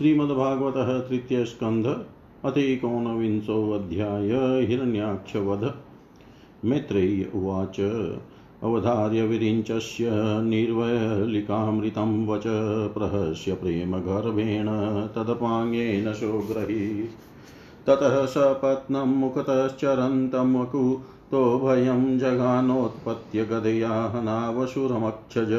श्रीमद्भागवत तृतीय स्कंध अतिकोनविंशोऽध्याय हिरण्याक्षवध। मैत्रेयी उवाच। अवधार्य विरिञ्चस्य निर्वलिकामृतं वच। प्रहस्य प्रेमगर्भेण तदपाङ्गेन सोग्रही ततः सपत्नं मुखतश्चरन्तमकुतो भयं जगानोत्पत्य गदया नावसुरमक्षज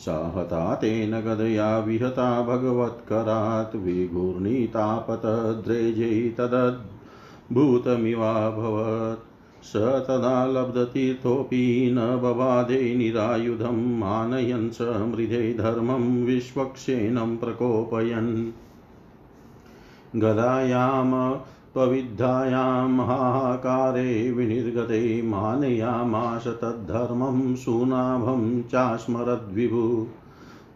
साहता तेन गदया विहता भगवत्करात् विघूर्णितापतद्रेजै तदद्भूतमिवाभवत्। स तदा लब्धतीर्थोऽपि न बबाधे निरायुधं मानयन् स मृधे धर्मं विश्वक्षेणं प्रकोपयन्। गदायाम त्वविद्धायां हाहाकारे विनिर्गते मानयामाश तद्धर्मं सुनाभं चास्मरद्विभु।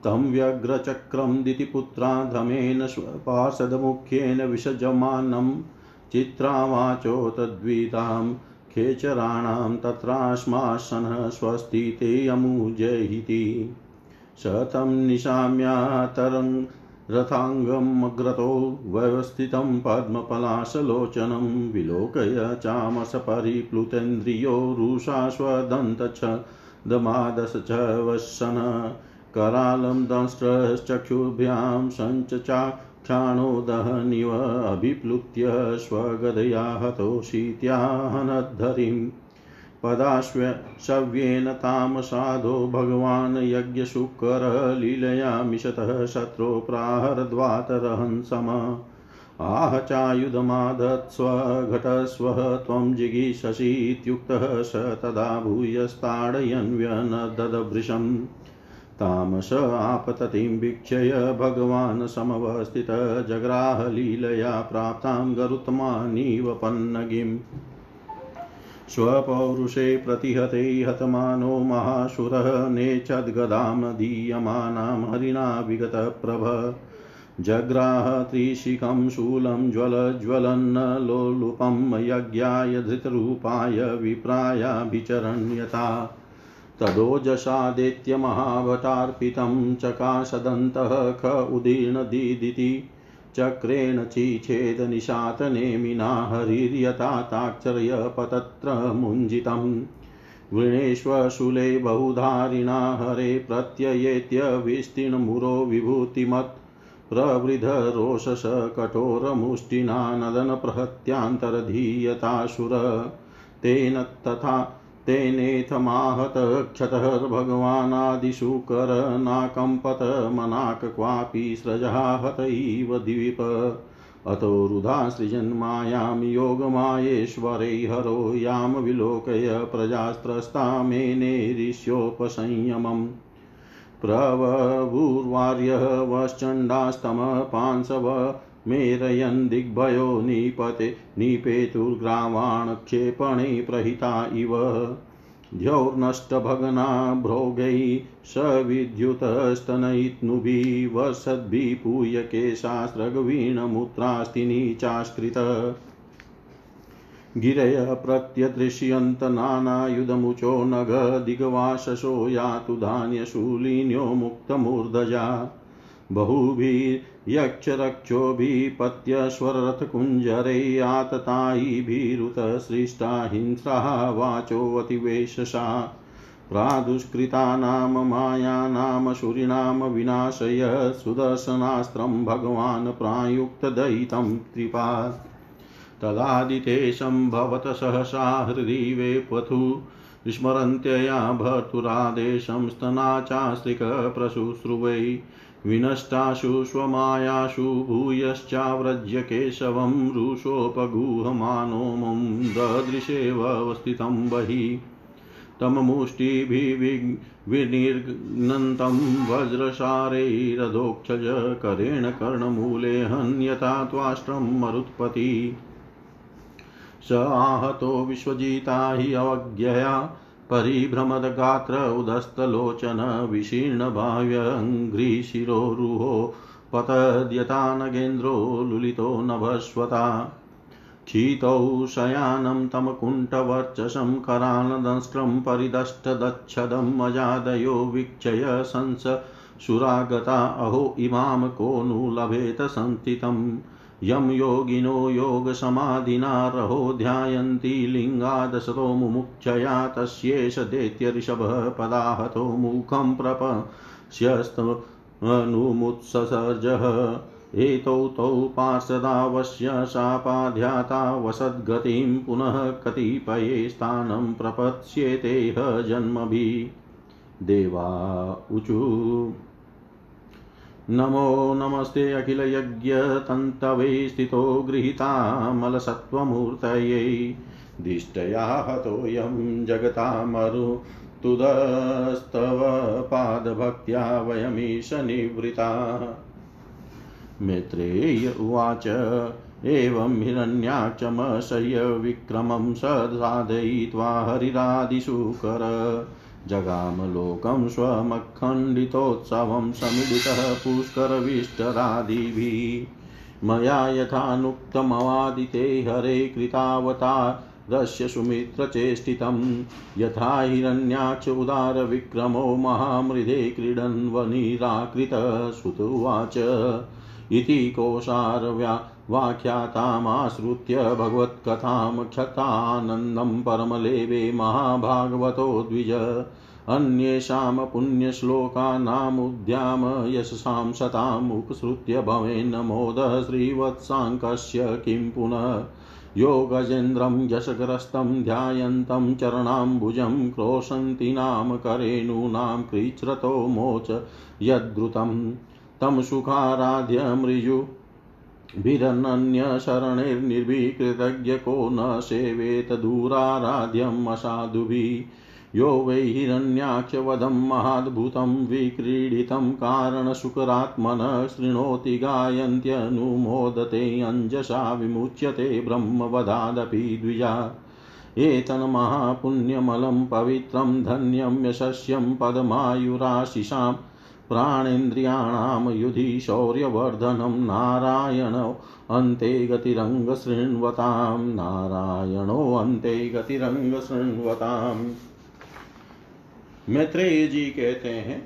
तं व्यग्रचक्रं दितिपुत्राधमेन स्वपार्षदमुख्येन विसजमानं चित्रावाचो तद्वितां खेचराणां तत्राश्मासनः स्वस्ति ते अमुजहिति स तं निशाम्यातरङ् रथाङ्गमग्रतो व्यवस्थितं पद्मपलाशलोचनं विलोकय चामसपरिप्लुतेन्द्रियो रुषाश्वदन्तच्छदमादश च वशन करालं दंष्ट्रश्चक्षुभ्यां सञ्चचाक्षाणो दहनिव अभिप्लुत्य स्वगदया हतोषीत्याहनद्धरिम् पदाश्वशव्येन तां साधो भगवान् यज्ञशुकरलीलया मिशतः शत्रो प्राहरद्वातरहंसम। आह चायुधमादत्स्व घटस्वः त्वं जिगीषसीत्युक्तः स तदा भूयस्ताडयन्व्यनददभृशम्। तामस आपततिं वीक्षय भगवान् समवस्थित जग्राहलीलया प्राप्तां गरुत्मानीव पन्नगिम्। स्वपौरुषे प्रतिहते हतमानो महाशुरः नेच्छद्गदां दीयमानां हरिणा विगतप्रभ। जग्राह त्रिशिखं शूलं ज्वलज्वलन्नलोलुपं यज्ञाय धृतरूपाय विप्रायाभिचरण्यता। तदोजसादेत्य महाभटार्पितं चकाशदन्तः ख उदीर्णदिदिति। चक्रेण चिच्छेदनिशातनेमिना हरिर्यथा ताक्षर्यपतत्र मुञ्जितम्। वृणेष्वशूले बहुधारिणा हरे प्रत्ययेत्य विस्तीर्णमुरो विभूतिमत्। प्रवृधरोषस कठोरमुष्टिना नदनप्रहत्यान्तरधीयताशुर तेन तथा तेनेथमाहत क्षतः भगवानादिशुकर नाकम्पत मनाक् क्वापि सृजाहत इव द्वीप। अतो रुधा सृजन्मायां योगमायेश्वरे हरो यां विलोकय प्रजास्त्रस्तामेनेरिष्योपसंयमम् प्रवभूर्वार्यः वश्चण्डास्तमः पांसव मेरयन् दिग्भयो निपते, निपेतुर्ग्रावाणक्षेपणे प्रहिता इव। द्यौर्नष्टभगना भ्रोगैः सविद्युतस्तनयित्नुभिः वसद्भिः पूयकेशास्त्रगवीणमूत्रास्तिनी चास्कृत गिरय प्रत्यदृश्यन्त नानायुधमुचो नघ दिग्वाससो यातु धान्यशूलिन्यो मुक्तमूर्धजा। बहुभिर्यक्षरक्षोभिपत्यश्वरथकुञ्जरे आततायिभिरुतसृष्टा हिंस्राः वाचोऽतिवेशसा। प्रादुष्कृतानां मायानां शूरिणां विनाशय सुदर्शनास्त्रं भगवान् प्रायुक्तदयितं कृपा। तदादिते सम्भवत सहसा हृदि वेपथु स्मरन्त्यया भर्तुरादेशं स्तनाचास्त्रिकप्रशुश्रुवै विनष्टाशु स्वमायाशु भूयश्चाव्रज्य केशवं रुषोपगूहमानो मुं ददृशेवस्थितं बहिः। तममुष्टिभिर्निर्घ्नन्तं वज्रसारैरधोक्षज करेण कर्णमूले हन्यता त्वाष्ट्रं मरुत्पति। स आहतो विश्वजिता हि अवज्ञया परिभ्रमदगात्र, उदस्तलोचन विशीर्णभाव्यङ्घ्रिशिरोरुहो पतद्यता नगेन्द्रो लुलितो नभस्वता। क्षितौ शयानं तमकुण्ठवर्चसं करालदंष्ट्रं परिदष्टदच्छदम् अजादयो वीक्षय संस सुरागता, अहो इमां को नु लभेत संस्थितम्। यं योगिनो योगसमाधिना रहो ध्यायन्ति लिङ्गादशतो मुमुक्षया तस्येष दैत्यऋषभः पदाहतो मुखं प्रपश्यस्तनुमुत्ससर्जः। एतौ तौ पार्षदावश्य शापाध्याता वसद्गतिं पुनः कतिपये स्थानं प्रपत्स्येतेह जन्मभिः। देवा ऊचु नमो नमस्ते अखिलयज्ञतन्तवे स्थितो गृहीतामलसत्त्वमूर्तये। दिष्टया हतोऽयं जगतामरुतुदस्तव पादभक्त्या वयमीश निवृता। मैत्रेय उवाच, एवं हिरण्याक्षमशय्य विक्रमं ससाधयित्वा हरिरादिषु कर जगामलोकं स्वमखण्डितोत्सवं समीडितः पुष्करविष्टरादिभिः मया यथानुक्तमवादिते हरे कृतावतारस्य सुमित्रचेष्टितं यथा हिरण्याक्ष उदारविक्रमो महामृधे क्रीडन् वनिराकृतः श्रुतुवाच इति कोशारव्या वाख्यातामाश्रित्य भगवत्कथां क्षतानन्दं परमलेवे महाभागवतो द्विज। अन्येषां पुण्यश्लोकानामुद्याम यशसां शताम् उपसृत्य भवेन्न मोदः श्रीवत्साङ्कस्य किं पुनः। यो गजेन्द्रं यशग्रस्तं ध्यायन्तं चरणाम्बुजं क्रोशन्ति नाम करेणूनां कृच्छ्रतो मोच यद्रुतं। तं सुखाराध्य मृजु भिरनन्यशरणैर्निर्भीकृतज्ञ को न सेवेत दूराराध्यम् असाधुभिः। यो वै हिरण्याक्षवधं महाद्भुतं विक्रीडितं कारणशुकरात्मनः शृणोति गायन्त्यनुमोदते अञ्जसा विमुच्यते ब्रह्मवधादपि द्विजा। एतन्महापुण्यमलं पवित्रं धन्यं यशस्यं पदमायुराशिषाम् प्राणेन्द्रियाणां युधि शौर्यवर्धनं नारायण अन्ते गतिरङ्गशृण्वतां। नारायणो अन्ते गतिरङ्गशृण्वताम् मैत्रेय जी कहते हैं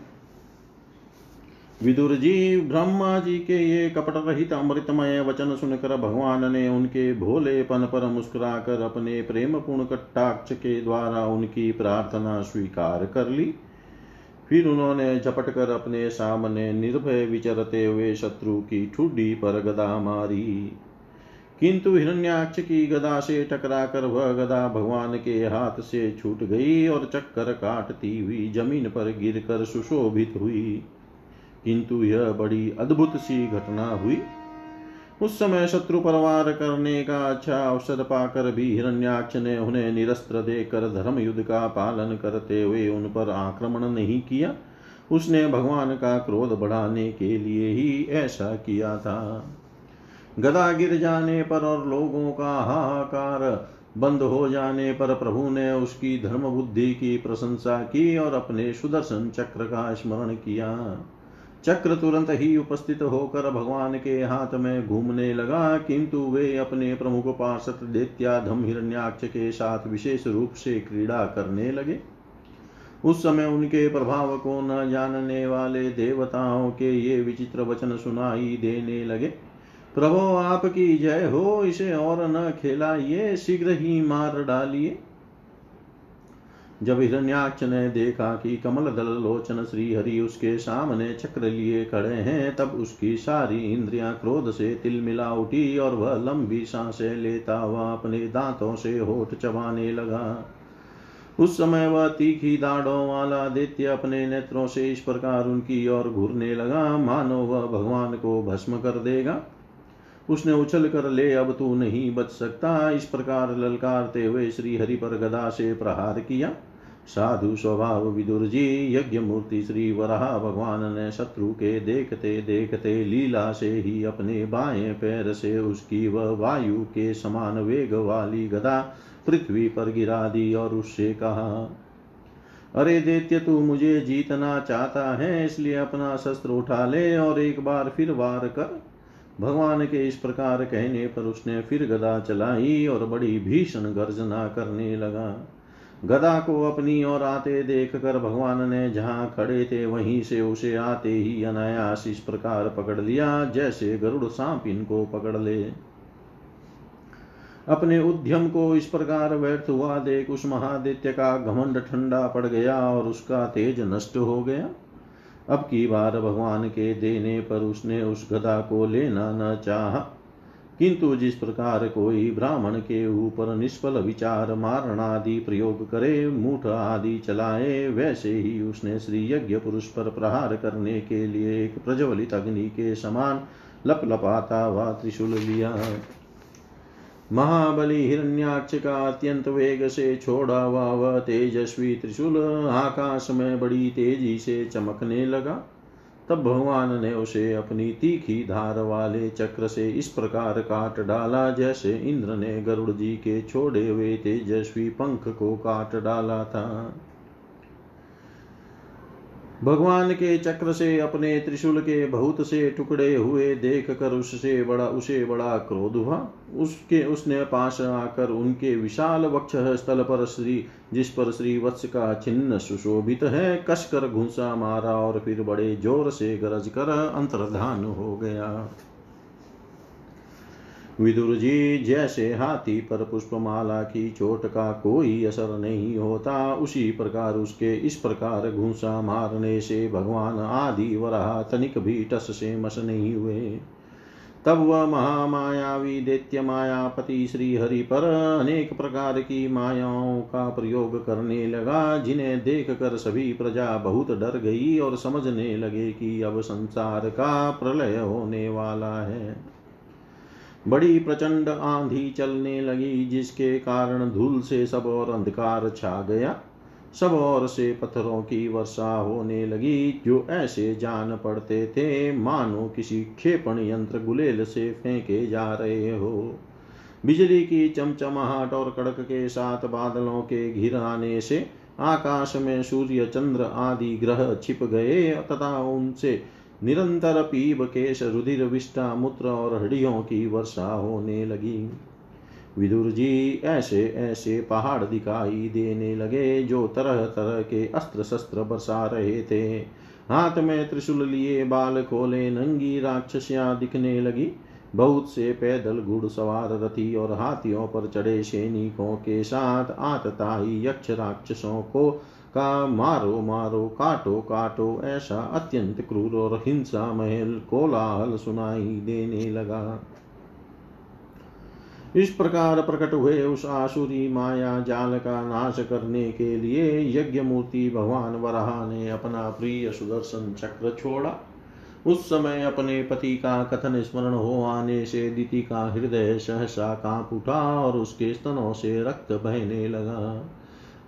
विदुर जी ब्रह्मा जी के ये कपट रहित अमृतमय वचन सुनकर भगवान ने उनके भोलेपन पर मुस्कुराकर अपने प्रेम पूर्ण कटाक्ष के द्वारा उनकी प्रार्थना स्वीकार कर ली। फिर उन्होंने झपट कर अपने सामने निर्भय विचरते हुए शत्रु की ठुड्डी पर गदा मारी। किंतु हिरण्याक्ष की गदा से टकरा कर वह गदा भगवान के हाथ से छूट गई और चक्कर काटती हुई ज़मीन पर गिरकर सुशोभित हुई। किंतु यह बड़ी अद्भुत सी घटना हुई। उस समय शत्रु परवार करने का अच्छा अवसर पाकर भी हिरण्याक्ष ने उन्हें निरस्त्र देकर धर्म युद्ध का पालन करते हुए उन पर आक्रमण नहीं किया। उसने भगवान का क्रोध बढ़ाने के लिए ही ऐसा किया था। गदा गिर जाने पर और लोगों का हाहाकार बंद हो जाने पर प्रभु ने उसकी धर्म बुद्धि की प्रशंसा की और अपने सुदर्शन चक्र का स्मरण किया। चक्र तुरंत ही उपस्थित होकर भगवान के हाथ में घूमने लगा, किंतु वे अपने प्रमुख पार्षद दैत्याधम हिरण्याक्ष के साथ विशेष रूप से क्रीड़ा करने लगे। उस समय उनके प्रभाव को न जानने वाले देवताओं के ये विचित्र वचन सुनाई देने लगे, प्रभो, आपकी जय हो, इसे और न खेलाइए, शीघ्र ही मार डालिए। जब हिरण्याक्ष ने देखा कि कमल दल लोचन श्री हरि उसके सामने चक्र लिए खड़े हैं, तब उसकी सारी इंद्रियाँ क्रोध से तिल मिला उठी और वह लंबी साँसें लेता हुआ अपने दांतों से होठ चबाने लगा। उस समय वह तीखी दाढ़ों वाला आदित्य अपने नेत्रों से इस प्रकार उनकी ओर घूरने लगा, मानो वह भगवान को भस्म कर देगा। उसने उछल कर ले, अब तू नहीं बच सकता। इस प्रकार ललकारते हुए श्री हरि पर गदा से प्रहार किया। साधु स्वभाव विदुर जी यज्ञ मूर्ति श्री वराह भगवान ने शत्रु के देखते देखते लीला से ही अपने बाएँ पैर से उसकी वह वायु के समान वेग वाली गदा पृथ्वी पर गिरा दी और उससे कहा, अरे दैत्य, तू मुझे जीतना चाहता है, इसलिए अपना शस्त्र उठा ले और एक बार फिर वार कर। भगवान के इस प्रकार कहने पर उसने फिर गदा चलाई और बड़ी भीषण गर्जना करने लगा। गदा को अपनी ओर आते देख कर भगवान ने जहाँ खड़े थे वहीं से उसे आते ही अनायास इस प्रकार पकड़ लिया, जैसे गरुड़ सांप इनको पकड़ ले। अपने उद्यम को इस प्रकार व्यर्थ हुआ, देख उस महादित्य का घमंड ठंडा पड़ गया और उसका तेज नष्ट हो गया। अब की बार भगवान के देने पर उसने उस गदा को लेना न चाहा। किंतु जिस प्रकार कोई ब्राह्मण के ऊपर निष्फल विचार मारण आदि प्रयोग करे, मूठ आदि चलाए, वैसे ही उसने श्री यज्ञ पुरुष पर प्रहार करने के लिए एक प्रज्वलित अग्नि के समान लप लपाता हुआ त्रिशूल लिया। महाबली हिरण्याक्ष का अत्यंत वेग से छोड़ा हुआ वह तेजस्वी त्रिशूल आकाश में बड़ी तेज़ी से चमकने लगा। तब भगवान ने उसे अपनी तीखी धार वाले चक्र से इस प्रकार काट डाला, जैसे इंद्र ने गरुड़ जी के छोड़े हुए तेजस्वी पंख को काट डाला था। भगवान के चक्र से, अपने त्रिशूल के बहुत से टुकड़े हुए देख कर उससे बड़ा, उसे बड़ा क्रोध हुआ। उसके, उसने पास आकर उनके विशाल वक्ष स्थल पर श्री, जिस पर श्री वत्स का छिन्न सुशोभित है, कसकर घुसा मारा और फिर बड़े ज़ोर से गरज कर अंतर्धान हो गया। विदुर जी जैसे हाथी पर पुष्पमाला की चोट का कोई असर नहीं होता। उसी प्रकार उसके इस प्रकार घूसा मारने से भगवान आदि वराह तनिक भी टस से मस नहीं हुए। तब वह महामायावी दैत्य मायापति श्री हरि पर अनेक प्रकार की मायाओं का प्रयोग करने लगा, जिन्हें देख कर सभी प्रजा बहुत डर गई और समझने लगे कि अब संसार का प्रलय होने वाला है। बड़ी प्रचंड आंधी चलने लगी, जिसके कारण धूल से सब और अंधकार छा गया। सब और से पत्थरों की वर्षा होने लगी। जो ऐसे जान पड़ते थे, मानो किसी क्षेपण यंत्र गुलेल से फेंके जा रहे हो। बिजली की चमचमाहट और कड़क के साथ बादलों के घिर आने से आकाश में सूर्य चंद्र आदि ग्रह छिप गए, तथा उनसे निरंतर पीब केश रुधिर विष्टा मूत्र और हड्डियों की वर्षा होने लगी। विदुर जी ऐसे ऐसे पहाड़ दिखाई देने लगे, जो तरह तरह के अस्त्र शस्त्र बरसा रहे थे। हाथ में त्रिशूल लिए, बाल खोले, नंगी राक्षसियाँ दिखने लगी। बहुत से पैदल घुड़सवार रथी और हाथियों पर चढ़े सैनिकों के साथ आतताई यक्ष राक्षसों को का मारो मारो, काटो काटो, ऐसा अत्यंत क्रूर और हिंसा, महल, कोलाहल सुनाई देने लगा। इस प्रकार प्रकट हुए उस आसुरी माया जाल का नाश करने के लिए यज्ञ मूर्ति भगवान वराह ने अपना प्रिय सुदर्शन चक्र छोड़ा। उस समय अपने पति का कथन स्मरण हो आने से दिति का हृदय सहसा काँप उठा और उसके स्तनों से रक्त बहने लगा।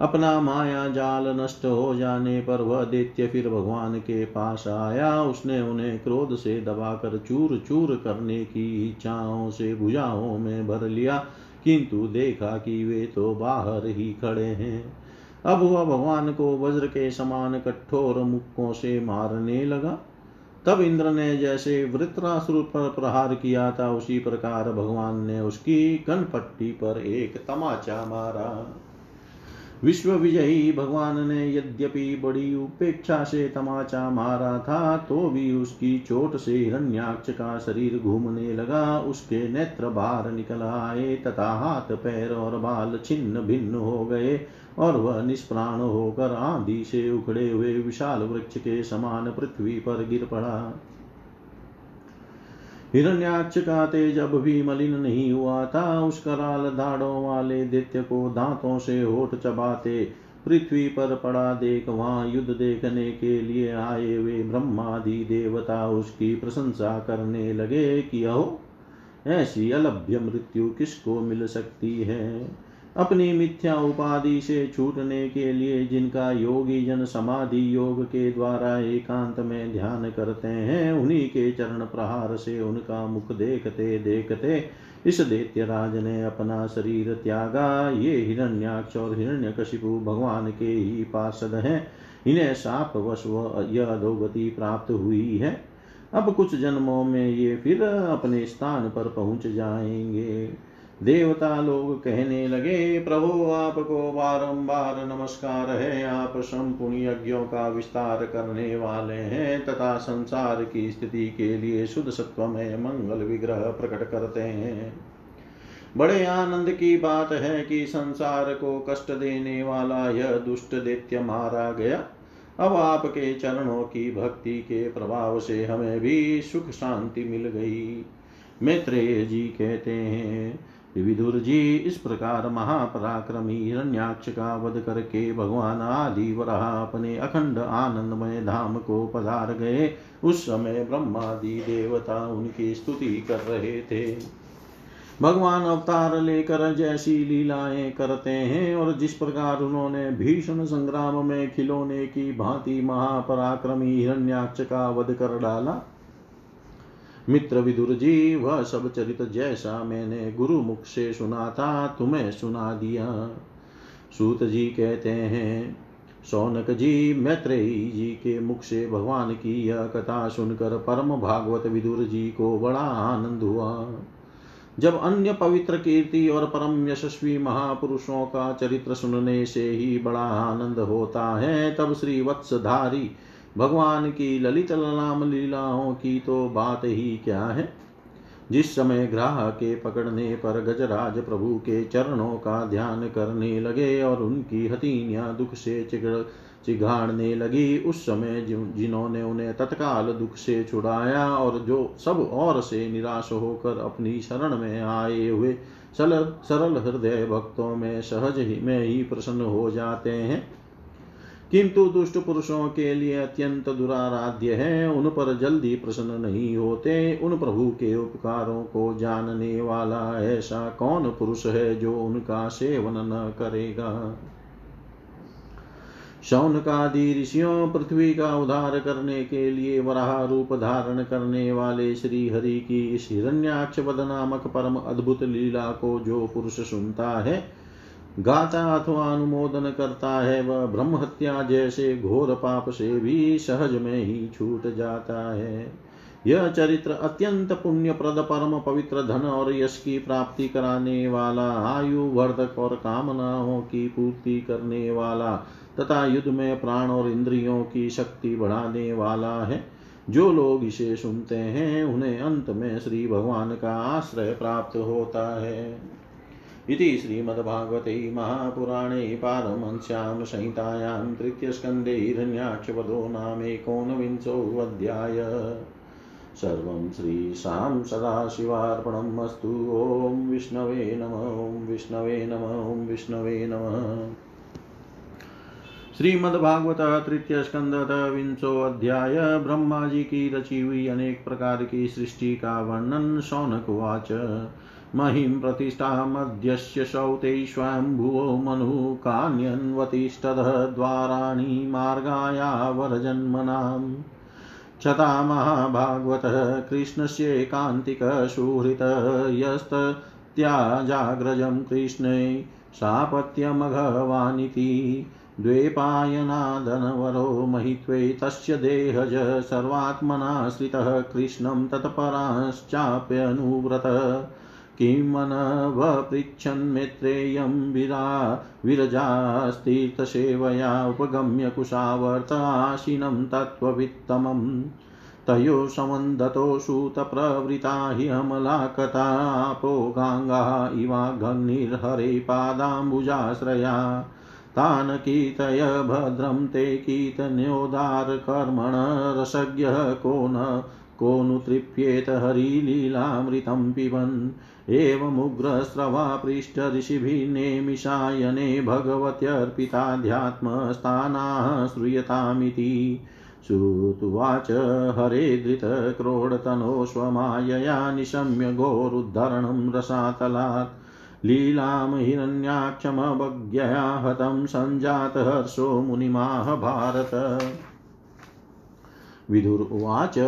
अपना माया जाल नष्ट हो जाने पर वह दैत्य फिर भगवान के पास आया। उसने उन्हें क्रोध से दबाकर चूर चूर करने की इच्छाओं से भुजाओं में भर लिया, किंतु देखा कि वे तो बाहर ही खड़े हैं। अब वह भगवान को वज्र के समान कठोर मुक्कों से मारने लगा। तब इंद्र ने जैसे वृत्रासुर पर प्रहार किया था, उसी प्रकार भगवान ने उसकी कनपट्टी पर एक तमाचा मारा। विश्व विजयी भगवान ने यद्यपि बड़ी उपेक्षा से तमाचा मारा था तो भी उसकी चोट से हिरण्याक्ष का शरीर घूमने लगा, उसके नेत्र बाहर निकल आए, तथा हाथ, पैर और बाल छिन्न भिन्न हो गए, और वह निष्प्राण होकर आंधी से उखड़े हुए विशाल वृक्ष के समान पृथ्वी पर गिर पड़ा। हिरण्याक्ष का तेज अब भी मलिन नहीं हुआ था। उस कराल धाड़ों वाले दित्य को दांतों से होठ चबाते पृथ्वी पर पड़ा देख, वहाँ युद्ध देखने के लिए आए वे ब्रह्मादि देवता उसकी प्रशंसा करने लगे कि, अहो, ऐसी अलभ्य मृत्यु किसको मिल सकती है? अपनी मिथ्या उपाधि से छूटने के लिए जिनका योगी जन समाधि योग के द्वारा एकांत में ध्यान करते हैं, उन्हीं के चरण प्रहार से उनका मुख देखते देखते इस दैत्य राज ने अपना शरीर त्यागा। ये हिरण्याक्ष और हिरण्यकशिपु भगवान के ही पार्षद हैं। इन्हें साप वश यह अधोगति प्राप्त हुई है। अब कुछ जन्मों में ये फिर अपने स्थान पर पहुँच जाएँगे। देवता लोग कहने लगे, प्रभु, आपको बारंबार नमस्कार है। आप संपूर्ण यज्ञों का विस्तार करने वाले हैं तथा संसार की स्थिति के लिए शुद्ध सत्व में मंगल विग्रह प्रकट करते हैं। बड़े आनंद की बात है कि संसार को कष्ट देने वाला यह दुष्ट दैत्य मारा गया। अब आपके चरणों की भक्ति के प्रभाव से हमें भी सुख शांति मिल गई। मैत्रेय जी कहते हैं विदुर जी इस प्रकार महापराक्रमी हिरण्याक्ष का वध करके भगवान आदि वराह अपने अखंड आनंदमय धाम को पधार गए। उस समय ब्रह्मादि देवता उनकी स्तुति कर रहे थे। भगवान अवतार लेकर जैसी लीलाएँ करते हैं और जिस प्रकार उन्होंने भीषण संग्राम में खिलौने की भांति महापराक्रमी हिरण्याक्ष का वध कर डाला मित्र विदुर जी वह सब चरित जैसा मैंने गुरु मुख से सुना था, तुम्हें सुना दिया। सूत जी कहते हैं, सौनक जी, मैत्रेयी जी के मुख से भगवान की यह कथा सुनकर परम भागवत विदुर जी को बड़ा आनंद हुआ। जब अन्य पवित्र कीर्ति और परम यशस्वी महापुरुषों का चरित्र सुनने से ही बड़ा आनंद होता है, तब श्री वत्सधारी भगवान की ललित नाम लीलाओं की तो बात ही क्या है? जिस समय ग्राह के पकड़ने पर गजराज प्रभु के चरणों का ध्यान करने लगे और उनकी हथीनियाँ दुख से चिगड़, चिघाड़ने लगी, उस समय जिन्होंने उन्हें तत्काल दुख से छुड़ाया और जो सब और से निराश होकर अपनी शरण में आए हुए, सरल सरल हृदय भक्तों में सहज ही, में ही प्रसन्न हो जाते हैं। किंतु दुष्ट पुरुषों के लिए अत्यंत दुराराध्य है, उन पर जल्दी प्रसन्न नहीं होते। उन प्रभु के उपकारों को जानने वाला ऐसा कौन पुरुष है जो उनका सेवन न करेगा? शौन शौनकादि ऋषियों पृथ्वी का उद्धार करने के लिए वराह रूप धारण करने वाले श्री हरि की इस हिरण्याक्ष नामक परम अद्भुत लीला को जो पुरुष सुनता है गाता अथवा अनुमोदन करता है, वह ब्रह्म हत्या जैसे घोर पाप से भी सहज में ही छूट जाता है। यह चरित्र अत्यंत पुण्य प्रद परम पवित्र धन और यश की प्राप्ति कराने वाला आयु वर्धक और कामनाओं की पूर्ति करने वाला, तथा युद्ध में प्राण और इंद्रियों की शक्ति बढ़ाने वाला है। जो लोग इसे सुनते हैं, उन्हें अंत में श्री भगवान का आश्रय प्राप्त होता है। इति श्रीमद्भागवते महापुराणे पारमंस्यां संहितायां तृतीयस्कन्धे हिरण्याक्षवधो नामेकोनविंशोऽध्याय सर्वं श्रीशां सदाशिवार्पणम् अस्तु। ॐ विष्णवे नम, ॐ विष्णवे नम, ॐ विष्णवे नमः। श्रीमद्भागवत तृतीय स्कंद विंशो अध्याय ब्रह्मा जी की रची हुई अनेक प्रकार की सृष्टि का वर्णन शौनक वाच। महिं प्रतिष्ठामद्यस्य शौते स्वयंभुवो मनु कान्यन्वतिष्ठदः द्वाराणि मार्गाया वरजन्मनाम् क्षता महाभागवतः कृष्णस्येकान्तिकसुहृत यस्तत्याजाग्रजं कृष्णे सापत्यमघवानिति द्वेपायनादनवरो महित्वे तस्य देहज सर्वात्मनाश्रितः कृष्णं तत्पराश्चाप्यनुव्रत। किमनवपृच्छन्मित्रेयं विरा विरजास्तीर्थसेवया उपगम्य कुशावर्ताशिनं तत्त्ववित्तमम्। तयो समन्दतो सूतप्रवृता हि अमलाकतापो गाङ्गा इवाग्निर्हरे पादाम्बुजाश्रया। तान् कीर्तय भद्रं ते कीर्तन्योदारकर्मण रसज्ञः को न को नु तृप्येत हरिलीलामृतं पिबन्। एवमुग्रस्रवा पृष्ठऋषिभिर्नेमिषायने भगवत्यर्पिताध्यात्मस्थानाः श्रूयतामिति। श्रुत्वाच हरे धृतक्रोडतनोष्वमायया निशम्य घोरुद्धरणं रसातलात्। लीलां हिरण्याक्षमवज्ञया हतं सञ्जातहर्षो मुनिमाह भारत। विदुर्वाच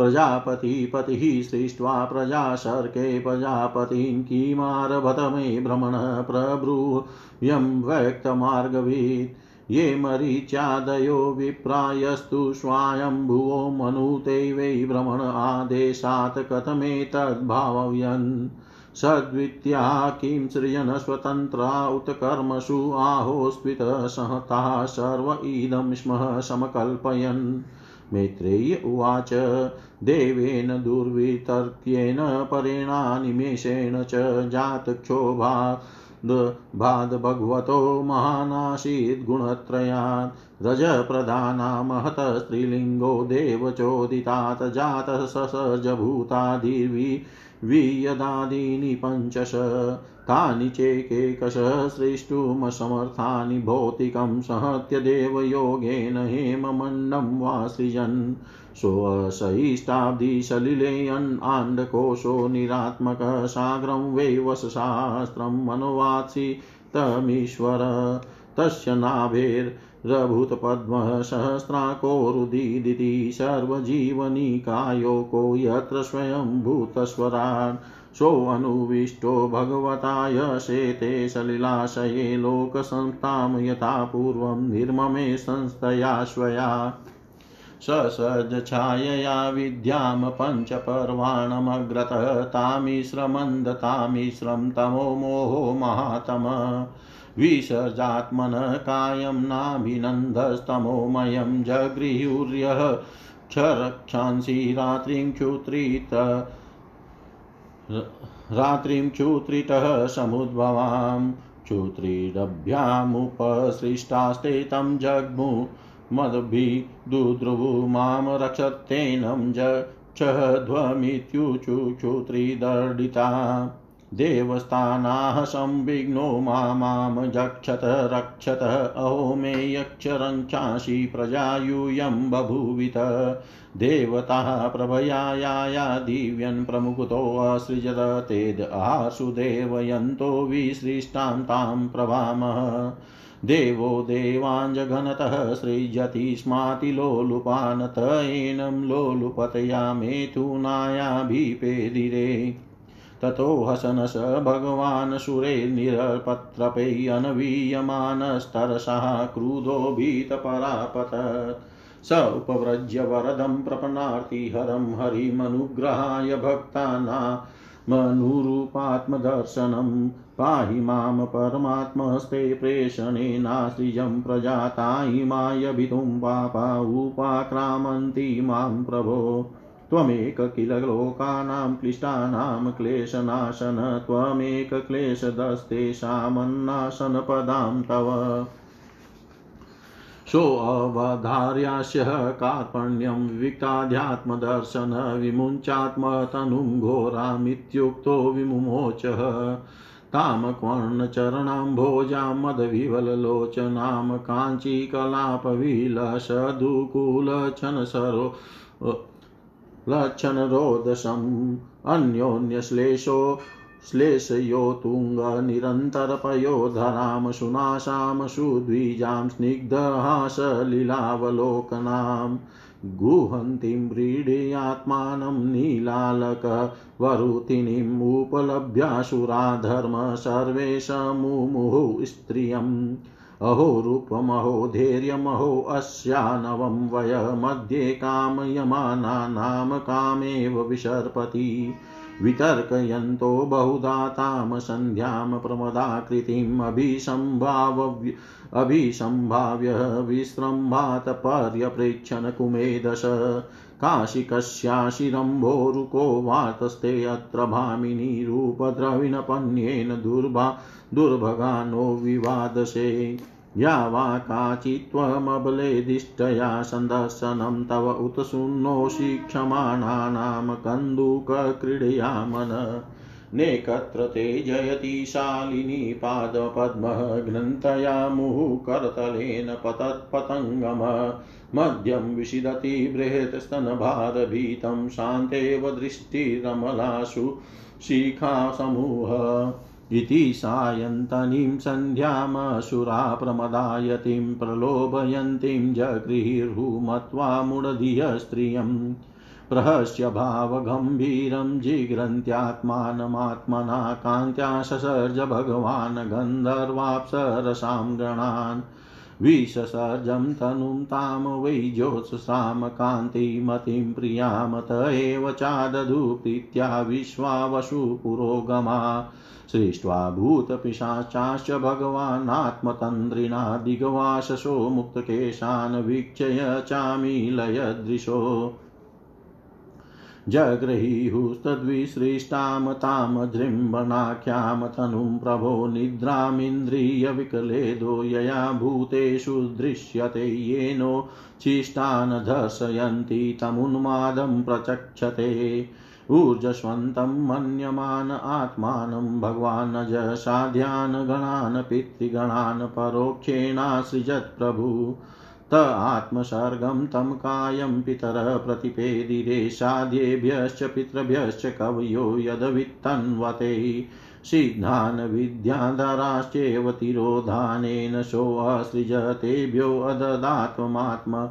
प्रजापतिपतिः सृष्ट्वा प्रजाशर्के प्रजापतिं किमारभत मे भ्रमणः प्रब्रूयं व्यक्तमार्गवीत्। ये मरीच्यादयो विप्रायस्तु स्वायम्भुवो मनुते वै भ्रमण आदेशात् कथमेतद्भावयन् सद्वित्या किं सृजन स्वतन्त्रा उत कर्मसु आहोस्त्वितसहता सर्व इदं स्म समकल्पयन्। मैत्रेयी उवाच। देवेन दुर्वितर्क्येन परेणा निमेषेण च जातक्षोभा। भाद भगवतो महानासीत् गुणत्रयात् रजप्रधाना महत स्त्रीलिङ्गो देवचोदितात् जातः ससर्जभूतादिर्वि वियदादीनि पञ्चश तानि चेकेकश सृष्टुमसमर्थानि भौतिकं सहत्य देवयोगेन हेममण्डं वा सृजन् सोऽसहिष्टाब्धिसलिलेयन् आण्डकोशो निरात्मकः साग्रं वै वशशास्त्रं मनोवात्सितमीश्वर तस्य नाभेर्भूतपद्मः सहस्राकोरुदीदिति सर्वजीवनिकायोको यत्र स्वयं भूतस्वरान् सोऽनुविष्टो भगवताय शेते सलिलाशये लोकसंस्थां यथा पूर्वं निर्ममे संस्थया स्वया ससर्जछायया विद्यां पञ्चपर्वाणमग्रतः तामिश्रमन्दतामिश्रं तमो मोहो महातम। विसर्जात्मनः कायं नाभिनन्दस्तमोमयं जगृह्युर्यः क्षरक्षांसि रात्रिं क्षुत्रित रात्रिं क्षुत्रितः समुद्भवां। क्षुत्रिडभ्यामुपसृष्टास्ते तं जग्मु मद्भिदुद्रुवु माँ रक्षत्येनं जक्षध्वमित्युचुक्षुत्रिदर्डिता देवस्थानाः संविघ्नो माँ जक्षत रक्षत, अहो मे यक्षरञ्चांसि प्रजा यूयं बभूवित। देवताः प्रभयाया दिव्यन् प्रमुकुतोऽसृजत तेद् आसु देवयन्तो विसृष्टां तां प्रभामः। देवो देवाञ्जघनतः सृजति स्माति लोलुपानत एनं लोलुपतया मेथुनायाभिपेदिरे ततो हसनस भगवान् सुरेर्निरपत्रपै अनवीयमानस्तरसः क्रुधो भीतपरापत। स उपव्रज्य वरदं प्रपन्नार्तिहरं हरिमनुग्रहाय भक्तानामनुरूपात्मदर्शनं पाहि माँ परमात्मस्ते प्रेषणेनाश्रियं प्रजाता इमायभितुं पापा उपाक्रामन्ति माँ प्रभो। त्वमेक किल लोकानां क्लिष्टानां क्लेशनाशन त्वमेक क्लेशदस्तेषामन्नाशनपदां तव। सोऽवधार्यास्य कार्पण्यं विविक्ताध्यात्मदर्शन विमुञ्चात्मतनुं घोरामित्युक्तो विमुमोचः तामक्वर्णचरणाम्भोजां मदविवललोचनां काञ्चीकलापविलसदुकूलच्छनसरो लच्छनरोदशम् अन्योन्यश्लेषो श्लेषयोतुङ्गनिरन्तरपयोधरां सुनाशां सुद्विजां स्निग्धहासलीलावलोकनाम् गुहन्तीं व्रीड्यात्मानं नीलालकवरुतिनीम् उपलभ्यासुराधर्म सर्वे समुमुहुः स्त्रियम्। अहो रूपमहो धैर्यमहो अस्या नवं वय मध्ये कामयमानानां कामेव विसर्पति वितर्कयन्तो बहुधा तां सन्ध्यां प्रमदाकृतिम् अभिसम्भाव्य अभिसम्भाव्य विस्रम्भात् पर्यप्रेक्षन् कुमेदश काशिकस्याशिरम्भोरुको वातस्ते अत्र भामिनी रूपद्रविणपन्येन दुर्भा दुर्भगानो विवादसे। या वा काचित्वमबलेदिष्टया सन्दर्शनं तव उत शून्नोषि क्षमाणानां कन्दुकक्रीडया मन नेकत्र ते जयति शालिनी पादपद्मः घ्नन्तया मुहुकरतलेन पतत्पतङ्गम मद्यं विशिदति बृहत्स्तनभारभीतं शान्तेव दृष्टिरमलासु शिखासमूह। इति सायन्तनीं सन्ध्यामसुरा प्रमदायतीं प्रलोभयन्तीं मुडधिय स्त्रियम् प्रहस्य भावगम्भीरं जिग्रन्त्यात्मानमात्मना कान्त्या ससर्ज भगवान् गन्धर्वाप्सरसां गणान् विससर्जं तनुं तां वै ज्योत्सां कान्तिमतिं प्रियामत एव चादधु प्रीत्या विश्वा वसुपुरोगमा सृष्ट्वा भूतपिशाचाश्च भगवानात्मतन्द्रिणा दिग्वाससो मुक्तकेशान् वीक्षय चामीलयदृशो। जगृहीहुस्तद्विसृष्टां तां जृम्भणाख्यां तनुं प्रभो निद्रामिन्द्रियविकलेदो यया भूतेषु दृश्यते येनो चिष्टान् दर्शयन्ति तमुन्मादं प्रचक्षते। ऊर्जस्वन्तं मन्यमान आत्मानं भगवानज साध्यान् गणान् पितृगणान् परोक्षेणासृजत् प्रभु। त आत्मसर्गं तं कायं पितरः प्रतिपेदिरे साध्येभ्यश्च पितृभ्यश्च कवयो यदवित्तन्वते। सिद्धान् विद्याधराश्चेव तिरोधानेन सोऽसृजतेभ्यो अददात्मात्म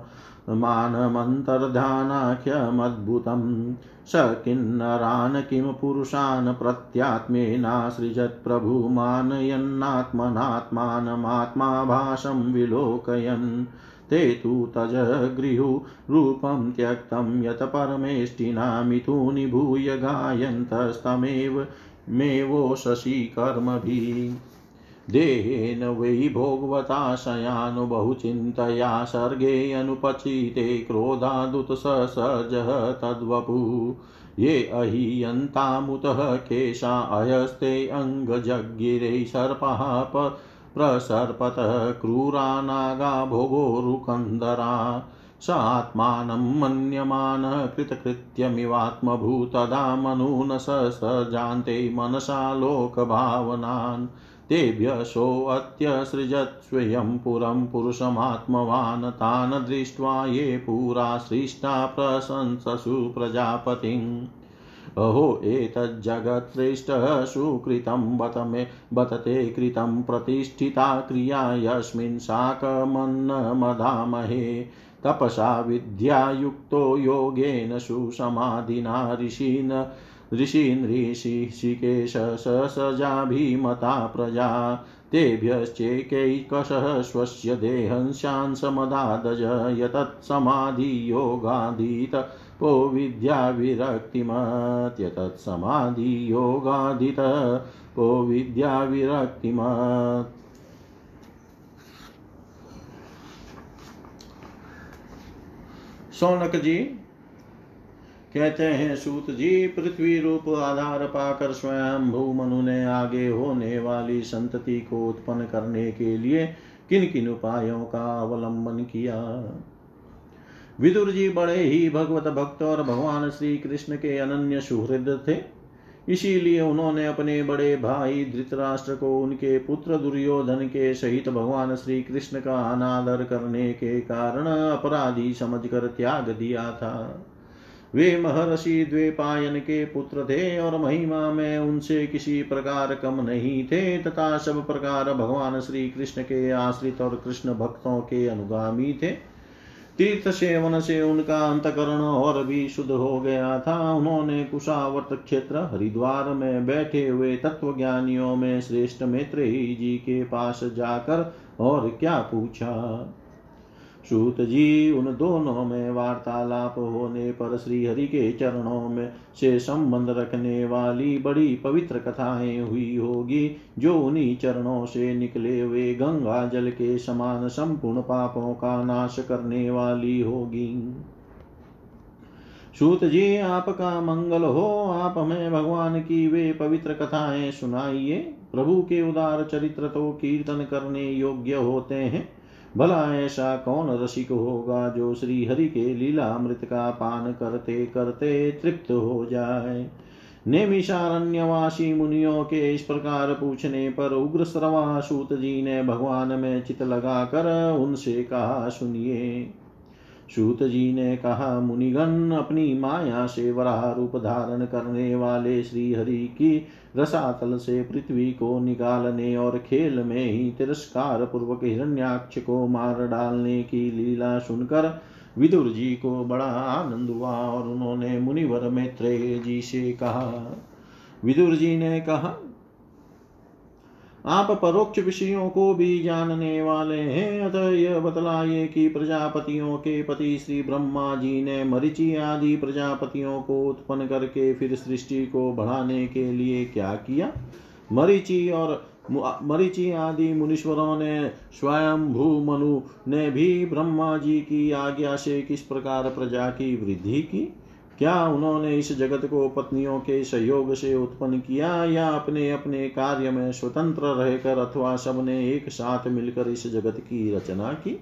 मानमन्तर्धानाख्यमद्भुतं स किन्नरान् किं पुरुषान् प्रत्यात्मेनासृजत् प्रभुमानयन्नात्मनात्मानमात्मा भाषं विलोकयन्। ते तु तजगृहुरूपं त्यक्तं यत् परमेष्टिना मिथुनिभूय गायन्तस्तमेव मेवोषसि कर्मभिः। देहेन वै भोगवताशयानुभहुचिन्तया सर्गे अनुपचिते क्रोधादुतससर्जः तद्वपु। ये अहीयन्तामुतः केशा अयस्ते अङ्गजगिरे सर्पः प्रसर्पतः क्रूरानागा भोगोरुकन्दरा स आत्मानं मन्यमानः कृतकृत्यमिवात्मभूतदा मनून स सजान्ते मनसा लोकभावनान्। तेभ्य सोऽत्यसृजत् स्वयं पुरं पुरुषमात्मवान्। तान् दृष्ट्वा ये पुरा सृष्टा प्रशंससु प्रजापतिम्। अहो एतज्जगत्श्रेष्ठः सुकृतं बत मे बत ते कृतं प्रतिष्ठिता क्रिया यस्मिन् शाकमन्नमदामहे तपसा विद्यायुक्तो योगेन सुसमाधिना ऋषीन् ऋषिकेश सजाभिमता प्रजा। तेभ्यश्चैकैकशः स्वस्य देहंशांसमदादज यतत्समाधियोगाधीत। को विद्याविरक्तिमत्यतत्समाधियोगाधित को विद्याविरक्तिमत् सौनक जी कहते हैं, सूत जी, पृथ्वी रूप आधार पाकर स्वयं भूमनु ने आगे होने वाली संतति को उत्पन्न करने के लिए किन किन उपायों का अवलंबन किया? विदुर जी बड़े ही भगवत भक्त और भगवान श्री कृष्ण के अनन्य सुहृद थे। इसीलिए उन्होंने अपने बड़े भाई धृतराष्ट्र को उनके पुत्र दुर्योधन के सहित भगवान श्री कृष्ण का अनादर करने के कारण अपराधी समझकर त्याग दिया था। वे महर्षि द्वेपायन के पुत्र थे और महिमा में उनसे किसी प्रकार कम नहीं थे तथा सब प्रकार भगवान श्री कृष्ण के आश्रित और कृष्ण भक्तों के अनुगामी थे। तीर्थ सेवन से उनका अंतकरण और भी शुद्ध हो गया था। उन्होंने कुशावर्त क्षेत्र हरिद्वार में बैठे हुए तत्वज्ञानियों में श्रेष्ठ मैत्रेयी जी के पास जाकर और क्या पूछा? सूत जी उन दोनों में वार्तालाप होने पर श्री हरि के चरणों में से संबंध रखने वाली बड़ी पवित्र कथाएँ हुई होगी, जो उन्हीं चरणों से निकले हुए गंगा जल के समान संपूर्ण पापों का नाश करने वाली होगी। सूत जी, आपका मंगल हो, आप हमें भगवान की वे पवित्र कथाएँ सुनाइए। प्रभु के उदार चरित्र तो कीर्तन करने योग्य होते हैं। भला ऐसा कौन रसिक होगा जो श्री हरि के लीला अमृत का पान करते करते तृप्त हो जाए? नेमिषारण्यवासी मुनियों के इस प्रकार पूछने पर उग्र श्रवासूत जी ने भगवान में चित लगाकर उनसे कहा, सुनिए। सूत जी ने कहा, मुनिगण, अपनी माया से वराह रूप धारण करने वाले श्री हरि की रसातल से पृथ्वी को निकालने और खेल में ही तिरस्कार पूर्वक हिरण्याक्ष को मार डालने की लीला सुनकर विदुर जी को बड़ा आनंद हुआ और उन्होंने मुनिवर मैत्रेय जी से कहा, विदुर जी ने कहा आप परोक्ष विषयों को भी जानने वाले हैं। अतः यह बतलाइए कि प्रजापतियों के पति श्री ब्रह्मा जी ने मरिचि आदि प्रजापतियों को उत्पन्न करके फिर सृष्टि को बढ़ाने के लिए क्या किया? मरिचि और मरिचि आदि मुनीश्वरों ने स्वयं भू मनु ने भी ब्रह्मा जी की आज्ञा से किस प्रकार प्रजा की वृद्धि की? क्या उन्होंने इस जगत को पत्नियों के सहयोग से उत्पन्न किया या अपने अपने कार्य में स्वतंत्र रहकर अथवा सबने एक साथ मिलकर इस जगत की रचना की?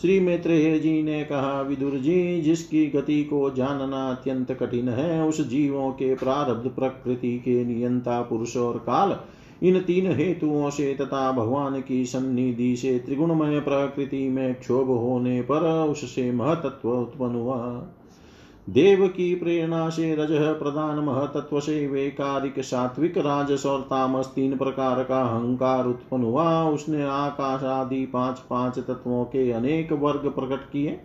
श्री मैत्रेय जी ने कहा, विदुर जी, जिसकी गति को जानना अत्यंत कठिन है, उस जीवों के प्रारब्ध प्रकृति के नियंता पुरुष और काल, इन तीन हेतुओं से तथा भगवान की सन्निधि से त्रिगुणमय प्रकृति में क्षोभ होने पर उससे महतत्व उत्पन्न हुआ। देव की प्रेरणा से रज प्रधान महतत्व से वैकारिक सात्विक राजस और तामस तीन प्रकार का अहंकार उत्पन्न हुआ। उसने आकाश आदि पाँच पाँच तत्वों के अनेक वर्ग प्रकट किए।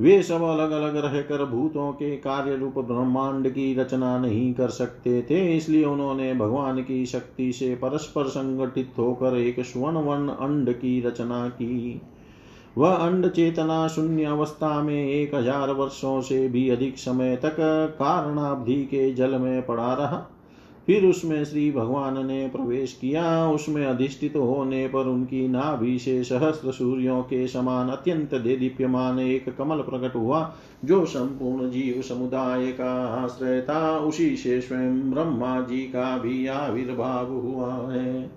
वे सब अलग अलग रहकर भूतों के कार्य रूप ब्रह्मांड की रचना नहीं कर सकते थे, इसलिए उन्होंने भगवान की शक्ति से परस्पर संगठित होकर एक स्वर्ण वर्ण अंड की रचना की। वह अंड चेतना शून्य अवस्था में एक हज़ार वर्षों से भी अधिक समय तक कारणाब्धि के जल में पड़ा रहा। फिर उसमें श्री भगवान ने प्रवेश किया। उसमें अधिष्ठित होने पर उनकी नाभि से सहस्त्र सूर्यों के समान अत्यंत देदीप्यमान एक कमल प्रकट हुआ, जो संपूर्ण जीव समुदाय का आश्रय था। उसी से स्वयं ब्रह्मा जी का भी आविर्भाव हुआ है।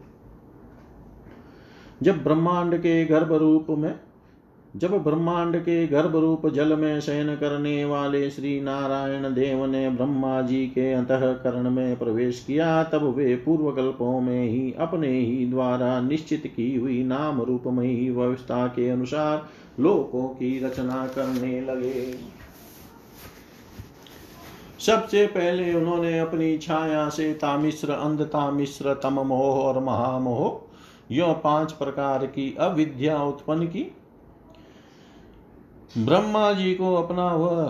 जब ब्रह्मांड के गर्भ रूप में जब ब्रह्मांड के गर्भ रूप जल में शयन करने वाले श्री नारायण देव ने ब्रह्मा जी के अंतकरण में प्रवेश किया, तब वे पूर्व कल्पों में ही अपने ही द्वारा निश्चित की हुई नाम रूपमयी व्यवस्था के अनुसार लोकों की रचना करने लगे। सबसे पहले उन्होंने अपनी छाया से तामिश्र अंध तामिश्र तम मोह और महामोह यो पाँच प्रकार की अविद्या उत्पन्न की। ब्रह्मा जी को अपना वह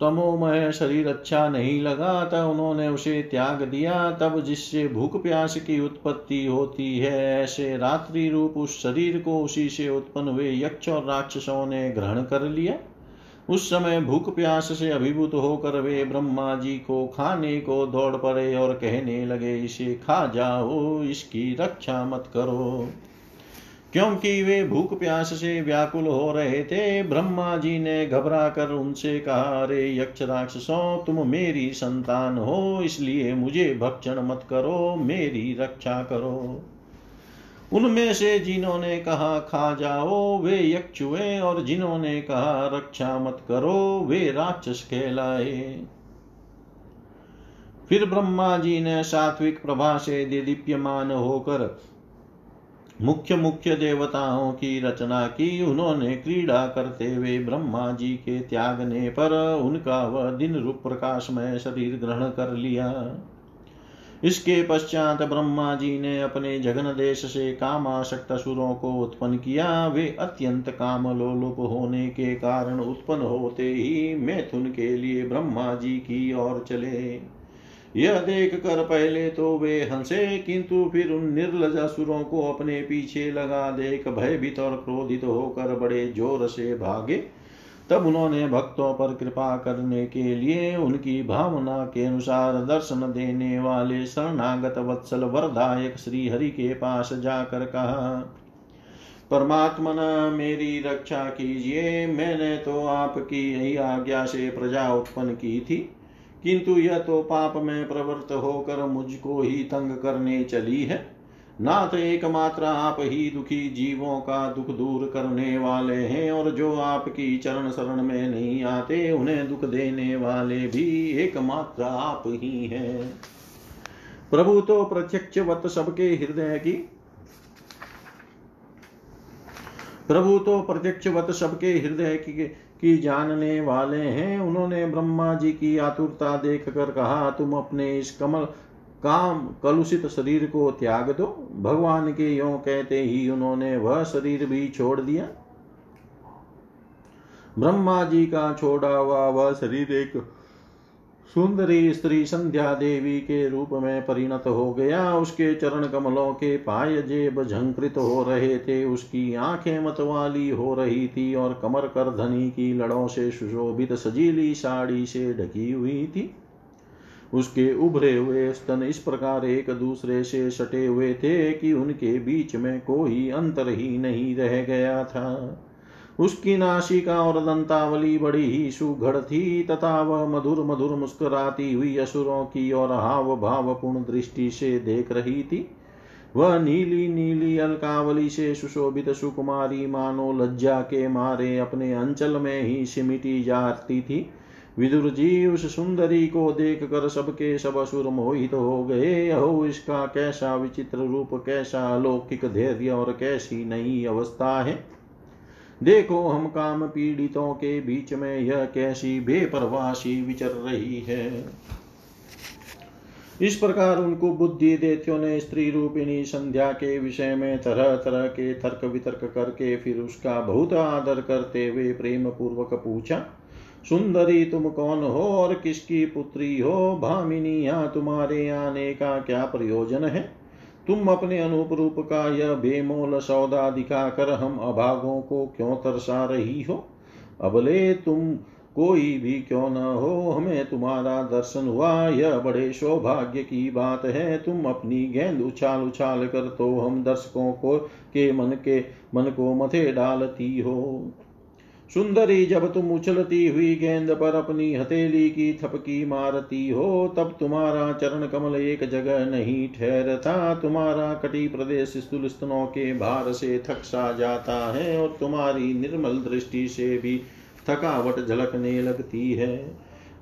तमोमय शरीर अच्छा नहीं लगा तब उन्होंने उसे त्याग दिया। तब जिससे भूख प्यास की उत्पत्ति होती है, ऐसे रात्रि रूप उस शरीर को उसी से उत्पन्न हुए यक्ष और राक्षसों ने ग्रहण कर लिया। उस समय भूख प्यास से अभिभूत होकर वे ब्रह्मा जी को खाने को दौड़ पड़े और कहने लगे, इसे खा जाओ, इसकी रक्षा मत करो। क्योंकि वे भूख प्यास से व्याकुल हो रहे थे, ब्रह्मा जी ने घबरा कर उनसे कहा, अरे यक्ष राक्षसों तुम मेरी संतान हो, इसलिए मुझे भक्षण मत करो, मेरी रक्षा करो। उनमें से जिन्होंने कहा, खा जाओ, वे यक्ष हुए और जिन्होंने कहा, रक्षा मत करो, वे राक्षस कहलाए। फिर ब्रह्मा जी ने सात्विक प्रभा से दीप्यमान होकर मुख्य मुख्य देवताओं की रचना की उन्होंने क्रीड़ा करते हुए ब्रह्मा जी के त्यागने पर उनका वह दिन रूप प्रकाशमय शरीर ग्रहण कर लिया। इसके पश्चात ब्रह्मा जी ने अपने जगन देश से कामाशक्त असुरों को उत्पन्न किया। वे अत्यंत काम लोलुप होने के कारण उत्पन्न होते ही मैथुन के लिए ब्रह्मा जी की ओर चले। यह देख कर पहले तो वे हंसे, किंतु फिर उन निर्लज असुरों को अपने पीछे लगा देख भयभीत और क्रोधित होकर बड़े ज़ोर से भागे। तब उन्होंने भक्तों पर कृपा करने के लिए उनकी भावना के अनुसार दर्शन देने वाले शरणागत वत्सल वरदायक श्री हरि के पास जाकर कहा, परमात्मन, मेरी रक्षा कीजिए, मैंने तो आपकी यही आज्ञा से प्रजा उत्पन्न की थी। किंतु यह तो पाप में प्रवृत्त होकर मुझको ही तंग करने चली है। नाथ एकमात्र आप ही दुखी जीवों का दुख दूर करने वाले हैं और जो आपकी चरण शरण में नहीं आते, उन्हें दुख देने वाले भी एकमात्र आप ही हैं। प्रभु तो प्रत्यक्ष वत सबके हृदय की प्रभु तो प्रत्यक्ष वत सबके हृदय की की जानने वाले हैं। उन्होंने ब्रह्मा जी की आतुरता देख कर कहा, तुम अपने इस कमल काम, कलुषित शरीर को त्याग दो। भगवान के यो कहते ही उन्होंने वह शरीर भी छोड़ दिया। ब्रह्मा जी का छोड़ा हुआ वह शरीर एक सुंदरी स्त्री संध्या देवी के रूप में परिणत हो गया। उसके चरण कमलों के पाय जेब झंकृत हो रहे थे। उसकी आँखें मतवाली हो रही थी और कमर कर धनी की लड़ों से सुशोभित सजीली साड़ी से ढकी हुई थी। उसके उभरे हुए स्तन इस प्रकार एक दूसरे से सटे हुए थे कि उनके बीच में कोई अंतर ही नहीं रह गया था। उसकी नासिका और दंतावली बड़ी ही सुघड़ थी, तथा वह मधुर मधुर मुस्कुराती हुई असुरों की और हाव भाव पूर्ण दृष्टि से देख रही थी। वह नीली नीली अलकावली से सुशोभित सुकुमारी मानो लज्जा के मारे अपने अंचल में ही सिमिटी जाती थी। विदुर जी, उस सुंदरी को देख कर सबके सब असुर मोहित हो गए। हो इसका कैसा विचित्र रूप, कैसा अलौकिक धैर्य और कैसी नई अवस्था है। देखो हम काम पीड़ितों के बीच में यह कैसी बेपरवासी विचर रही है। इस प्रकार उनको बुद्धि देत्यो ने स्त्री रूपिणी संध्या के विषय में तरह तरह के तर्क वितर्क करके फिर उसका बहुत आदर करते हुए प्रेम पूर्वक पूछा, सुंदरी, तुम कौन हो और किसकी पुत्री हो? भामिनी, यहाँ तुम्हारे आने का क्या प्रयोजन है? तुम अपने अनुप रूप का यह बेमोल सौदा दिखाकर हम अभागों को क्यों तरसा रही हो? अबले तुम कोई भी क्यों न हो, हमें तुम्हारा दर्शन हुआ, यह बड़े सौभाग्य की बात है। तुम अपनी गेंद उछाल उछाल कर तो हम दर्शकों को के मन के मन को मथे डालती हो। सुंदरी जब तुम उछलती हुई गेंद पर अपनी हथेली की थपकी मारती हो, तब तुम्हारा चरण कमल एक जगह नहीं ठहरता। तुम्हारा कटी प्रदेश स्थूल स्तनों के भार से थक सा जाता है और तुम्हारी निर्मल दृष्टि से भी थकावट झलकने लगती है।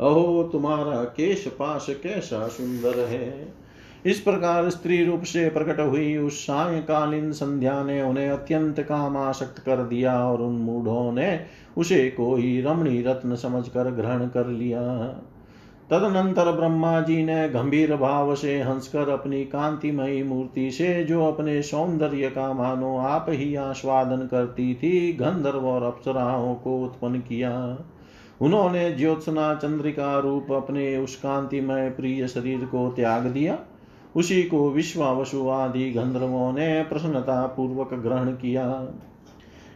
अहो, तुम्हारा केश पाश कैसा सुंदर है। इस प्रकार स्त्री रूप से प्रकट हुई उस सायकालीन संध्या ने उन्हें अत्यंत काम कामाशक्त कर दिया और उन मूढ़ों ने उसे कोई रमणी रत्न समझकर ग्रहण कर लिया। तदनंतर ब्रह्मा जी ने गंभीर भाव से हंसकर अपनी कांतिमयी मूर्ति से, जो अपने सौंदर्य का मानो आप ही आस्वादन करती थी, गंधर्व और अप्सराओं को उत्पन्न किया। उन्होंने ज्योत्सना चंद्रिका रूप अपने उस कांतिमय प्रिय शरीर को त्याग दिया। उसी को विश्वावसु आदि गंधर्वों ने प्रसन्नता पूर्वक ग्रहण किया।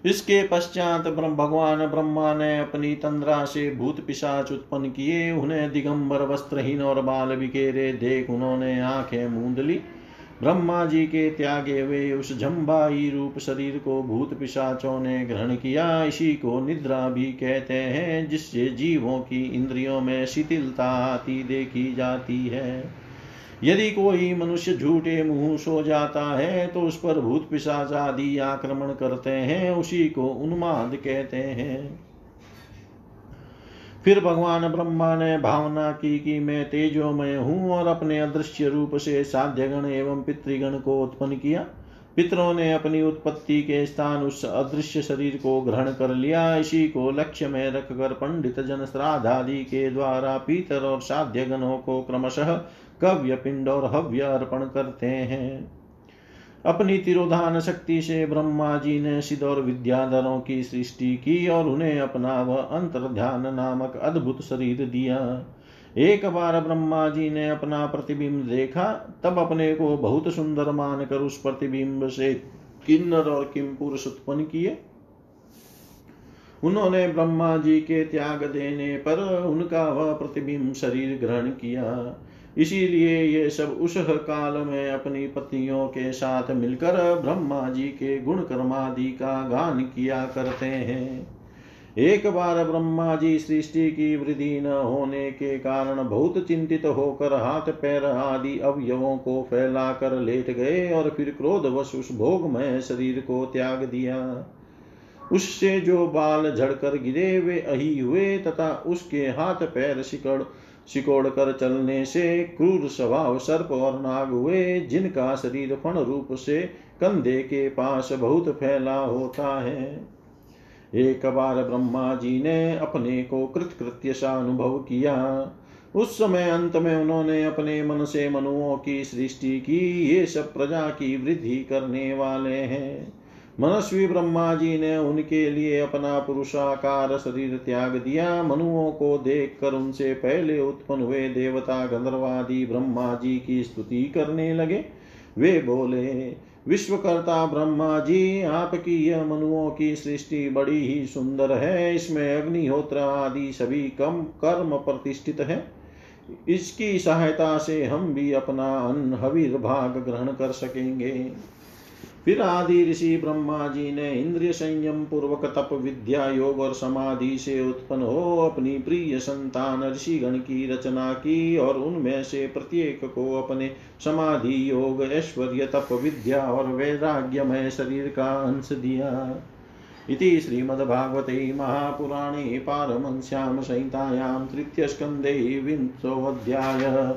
इसके पश्चात भगवान ब्रह्मा ने अपनी तंद्रा से भूत पिशाच उत्पन्न किए। उन्हें दिगंबर, वस्त्रहीन और बाल बिखेरे देख उन्होंने आँखें मूंद ली। ब्रह्मा जी के त्यागे हुए उस जम्बाई रूप शरीर को भूत पिशाचों ने ग्रहण किया। इसी को निद्रा भी कहते हैं, जिससे जीवों की इंद्रियों में शिथिलता आती देखी जाती है। यदि कोई मनुष्य झूठे मुँह सो जाता है तो उस पर भूत पिशाच आदि आक्रमण करते हैं, उसी को उन्माद कहते हैं। फिर भगवान ब्रह्मा ने भावना की कि मैं तेजोमय हूँ और अपने अदृश्य रूप से साध्यगण एवं पितृगण को उत्पन्न किया। पितरों ने अपनी उत्पत्ति के स्थान उस अदृश्य शरीर को ग्रहण कर लिया। इसी को लक्ष्य में रखकर पंडित जन श्राद्धादि के द्वारा पितर और साध्य गणों को क्रमशः कव्य पिंड और हव्य अर्पण करते हैं। अपनी तिरोधान शक्ति से ब्रह्मा जी ने सिद्ध और विद्याधरों की सृष्टि की और उन्हें अपना वह अंतर ध्यान नामक अद्भुत शरीर दिया। एक बार ब्रह्मा जी ने अपना प्रतिबिंब देखा, तब अपने को बहुत सुंदर मानकर उस प्रतिबिंब से किन्नर और किम पुरुष उत्पन्न किए। उन्होंने ब्रह्मा जी के त्याग देने पर उनका वह प्रतिबिंब शरीर ग्रहण किया। इसीलिए ये सब उस काल में अपनी पत्नियों के साथ मिलकर ब्रह्मा जी के गुण कर्मादि का गान किया करते हैं। एक बार ब्रह्मा जी सृष्टि की वृद्धि न होने के कारण बहुत चिंतित होकर हाथ पैर आदि अवयवों को फैलाकर लेट गए और फिर क्रोधवश उस भोगमय शरीर को त्याग दिया। उससे जो बाल झड़कर गिरे, वे अही हुए तथा उसके हाथ पैर सिकड़ सिकोड़ कर चलने से क्रूर स्वभाव सर्प और नाग हुए, जिनका शरीर फण रूप से कंधे के पास बहुत फैला होता है। एक बार ब्रह्मा जी ने अपने को कृतकृत्य सा अनुभव किया। उस समय अंत में उन्होंने अपने मन से मनुओं की सृष्टि की। ये सब प्रजा की वृद्धि करने वाले हैं। मनस्वी ब्रह्मा जी ने उनके लिए अपना पुरुषाकार शरीर त्याग दिया। मनुओं को देख कर उनसे पहले उत्पन्न हुए देवता गंधर्वादी ब्रह्मा जी की स्तुति करने लगे। वे बोले, विश्वकर्ता ब्रह्मा जी, आपकी यह मनुओं की सृष्टि बड़ी ही सुंदर है। इसमें अग्निहोत्र आदि सभी कम, कर्म प्रतिष्ठित है। इसकी सहायता से हम भी अपना अन्न हवीर भाग ग्रहण कर सकेंगे। फिर आदि ऋषि ब्रह्मा जी ने इंद्रिय संयम पूर्वक तप विद्या योग और समाधि से उत्पन्न हो अपनी प्रिय संतान ऋषि गण की रचना की और उनमें से प्रत्येक को अपने समाधि योग, ऐश्वर्य, तप विद्या और वैराग्यमय शरीर का अंश दिया। इति श्रीमद्भागवते महापुराणे पारमंस्यां संहितायां तृतीयस्कन्धे विंशोऽध्यायः।